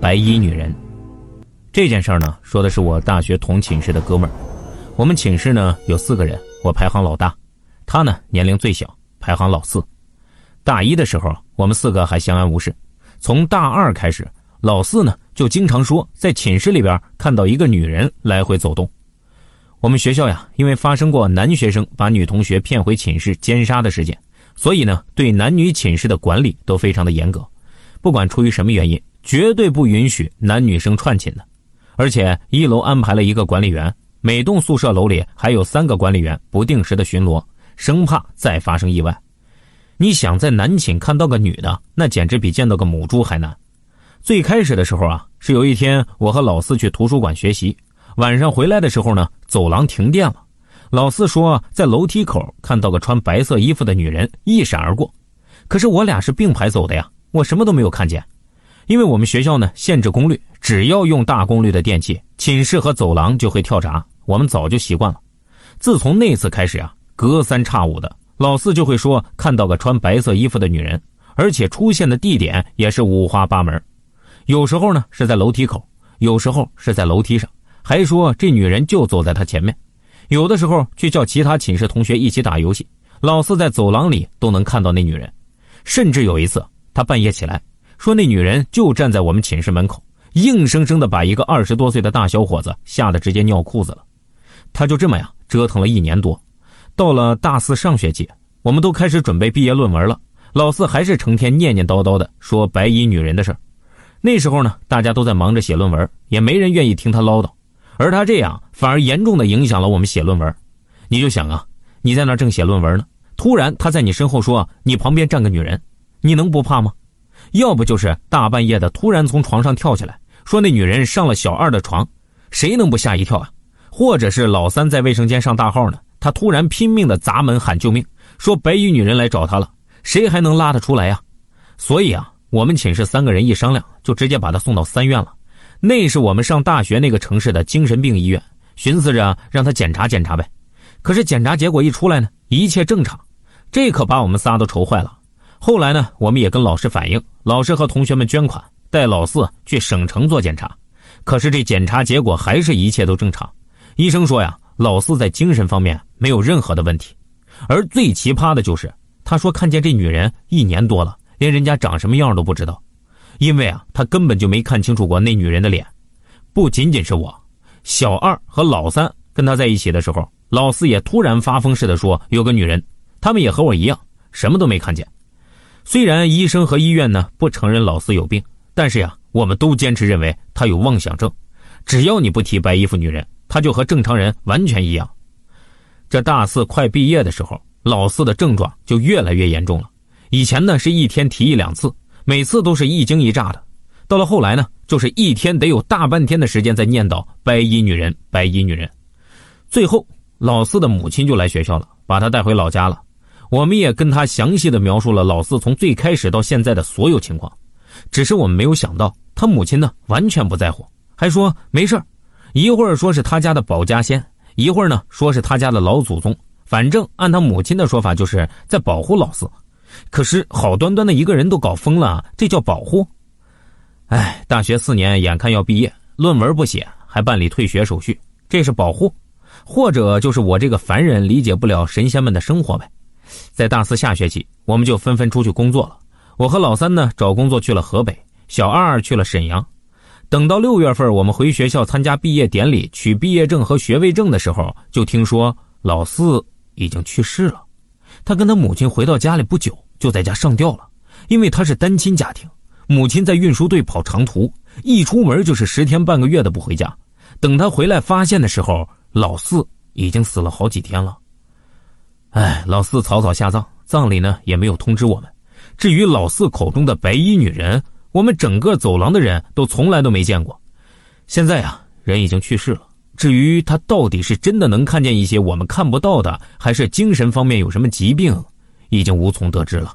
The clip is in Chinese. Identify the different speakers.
Speaker 1: 白衣女人。这件事儿呢，说的是我大学同寝室的哥们儿。我们寝室呢有四个人，我排行老大，他呢年龄最小，排行老四。大一的时候，我们四个还相安无事。从大二开始，老四呢就经常说在寝室里边看到一个女人来回走动。我们学校呀，因为发生过男学生把女同学骗回寝室奸杀的事件，所以呢对男女寝室的管理都非常的严格，不管出于什么原因，绝对不允许男女生串寝的。而且一楼安排了一个管理员，每栋宿舍楼里还有三个管理员不定时的巡逻，生怕再发生意外。你想在男寝看到个女的，那简直比见到个母猪还难。最开始的时候啊，是有一天我和老四去图书馆学习，晚上回来的时候呢，走廊停电了。老四说在楼梯口看到个穿白色衣服的女人一闪而过，可是我俩是并排走的呀，我什么都没有看见。因为我们学校呢限制功率，只要用大功率的电器，寝室和走廊就会跳闸。我们早就习惯了。自从那次开始啊，隔三差五的老四就会说看到个穿白色衣服的女人，而且出现的地点也是五花八门。有时候呢是在楼梯口，有时候是在楼梯上，还说这女人就坐在他前面。有的时候去叫其他寝室同学一起打游戏，老四在走廊里都能看到那女人。甚至有一次，他半夜起来。说那女人就站在我们寝室门口，硬生生的把一个二十多岁的大小伙子吓得直接尿裤子了。他就这么呀折腾了一年多，到了大四上学期，我们都开始准备毕业论文了，老四还是成天念念叨叨的说白衣女人的事儿那时候呢，大家都在忙着写论文，也没人愿意听他唠叨，而他这样反而严重的影响了我们写论文。你就想啊，你在那正写论文呢，突然他在你身后说你旁边站个女人，你能不怕吗？要不就是大半夜的突然从床上跳起来，说那女人上了小二的床，谁能不吓一跳啊？或者是老三在卫生间上大号呢，他突然拼命的砸门喊救命，说白衣女人来找他了，谁还能拉得出来呀？所以啊，我们寝室三个人一商量，就直接把他送到三院了，那是我们上大学那个城市的精神病医院，寻思着让他检查检查呗。可是检查结果一出来呢，一切正常，这可把我们仨都愁坏了。后来呢，我们也跟老师反映，老师和同学们捐款，带老四去省城做检查。可是这检查结果还是一切都正常。医生说呀，老四在精神方面没有任何的问题。而最奇葩的就是，他说看见这女人一年多了，连人家长什么样都不知道，因为啊，他根本就没看清楚过那女人的脸。不仅仅是我，小二和老三跟他在一起的时候，老四也突然发疯似的说有个女人，他们也和我一样，什么都没看见。虽然医生和医院呢不承认老四有病，但是呀，我们都坚持认为他有妄想症。只要你不提白衣服女人，他就和正常人完全一样。这大四快毕业的时候，老四的症状就越来越严重了。以前呢是一天提一两次，每次都是一惊一乍的。到了后来呢，就是一天得有大半天的时间在念叨白衣女人，白衣女人。最后，老四的母亲就来学校了，把他带回老家了。我们也跟他详细的描述了老四从最开始到现在的所有情况，只是我们没有想到，他母亲呢完全不在乎，还说没事一会儿说是他家的保家仙，一会儿呢说是他家的老祖宗，反正按他母亲的说法就是在保护老四。可是好端端的一个人都搞疯了，这叫保护？哎，大学四年眼看要毕业，论文不写，还办理退学手续，这是保护？或者就是我这个凡人理解不了神仙们的生活呗？在大四下学期，我们就纷纷出去工作了。我和老三呢，找工作去了河北；小二去了沈阳。等到六月份，我们回学校参加毕业典礼、取毕业证和学位证的时候，就听说老四已经去世了。他跟他母亲回到家里不久，就在家上吊了。因为他是单亲家庭，母亲在运输队跑长途，一出门就是十天半个月的不回家。等他回来发现的时候，老四已经死了好几天了。哎，老四草草下葬，葬礼呢也没有通知我们。至于老四口中的白衣女人，我们整个走廊的人都从来都没见过。现在呀，人已经去世了。至于他到底是真的能看见一些我们看不到的，还是精神方面有什么疾病，已经无从得知了。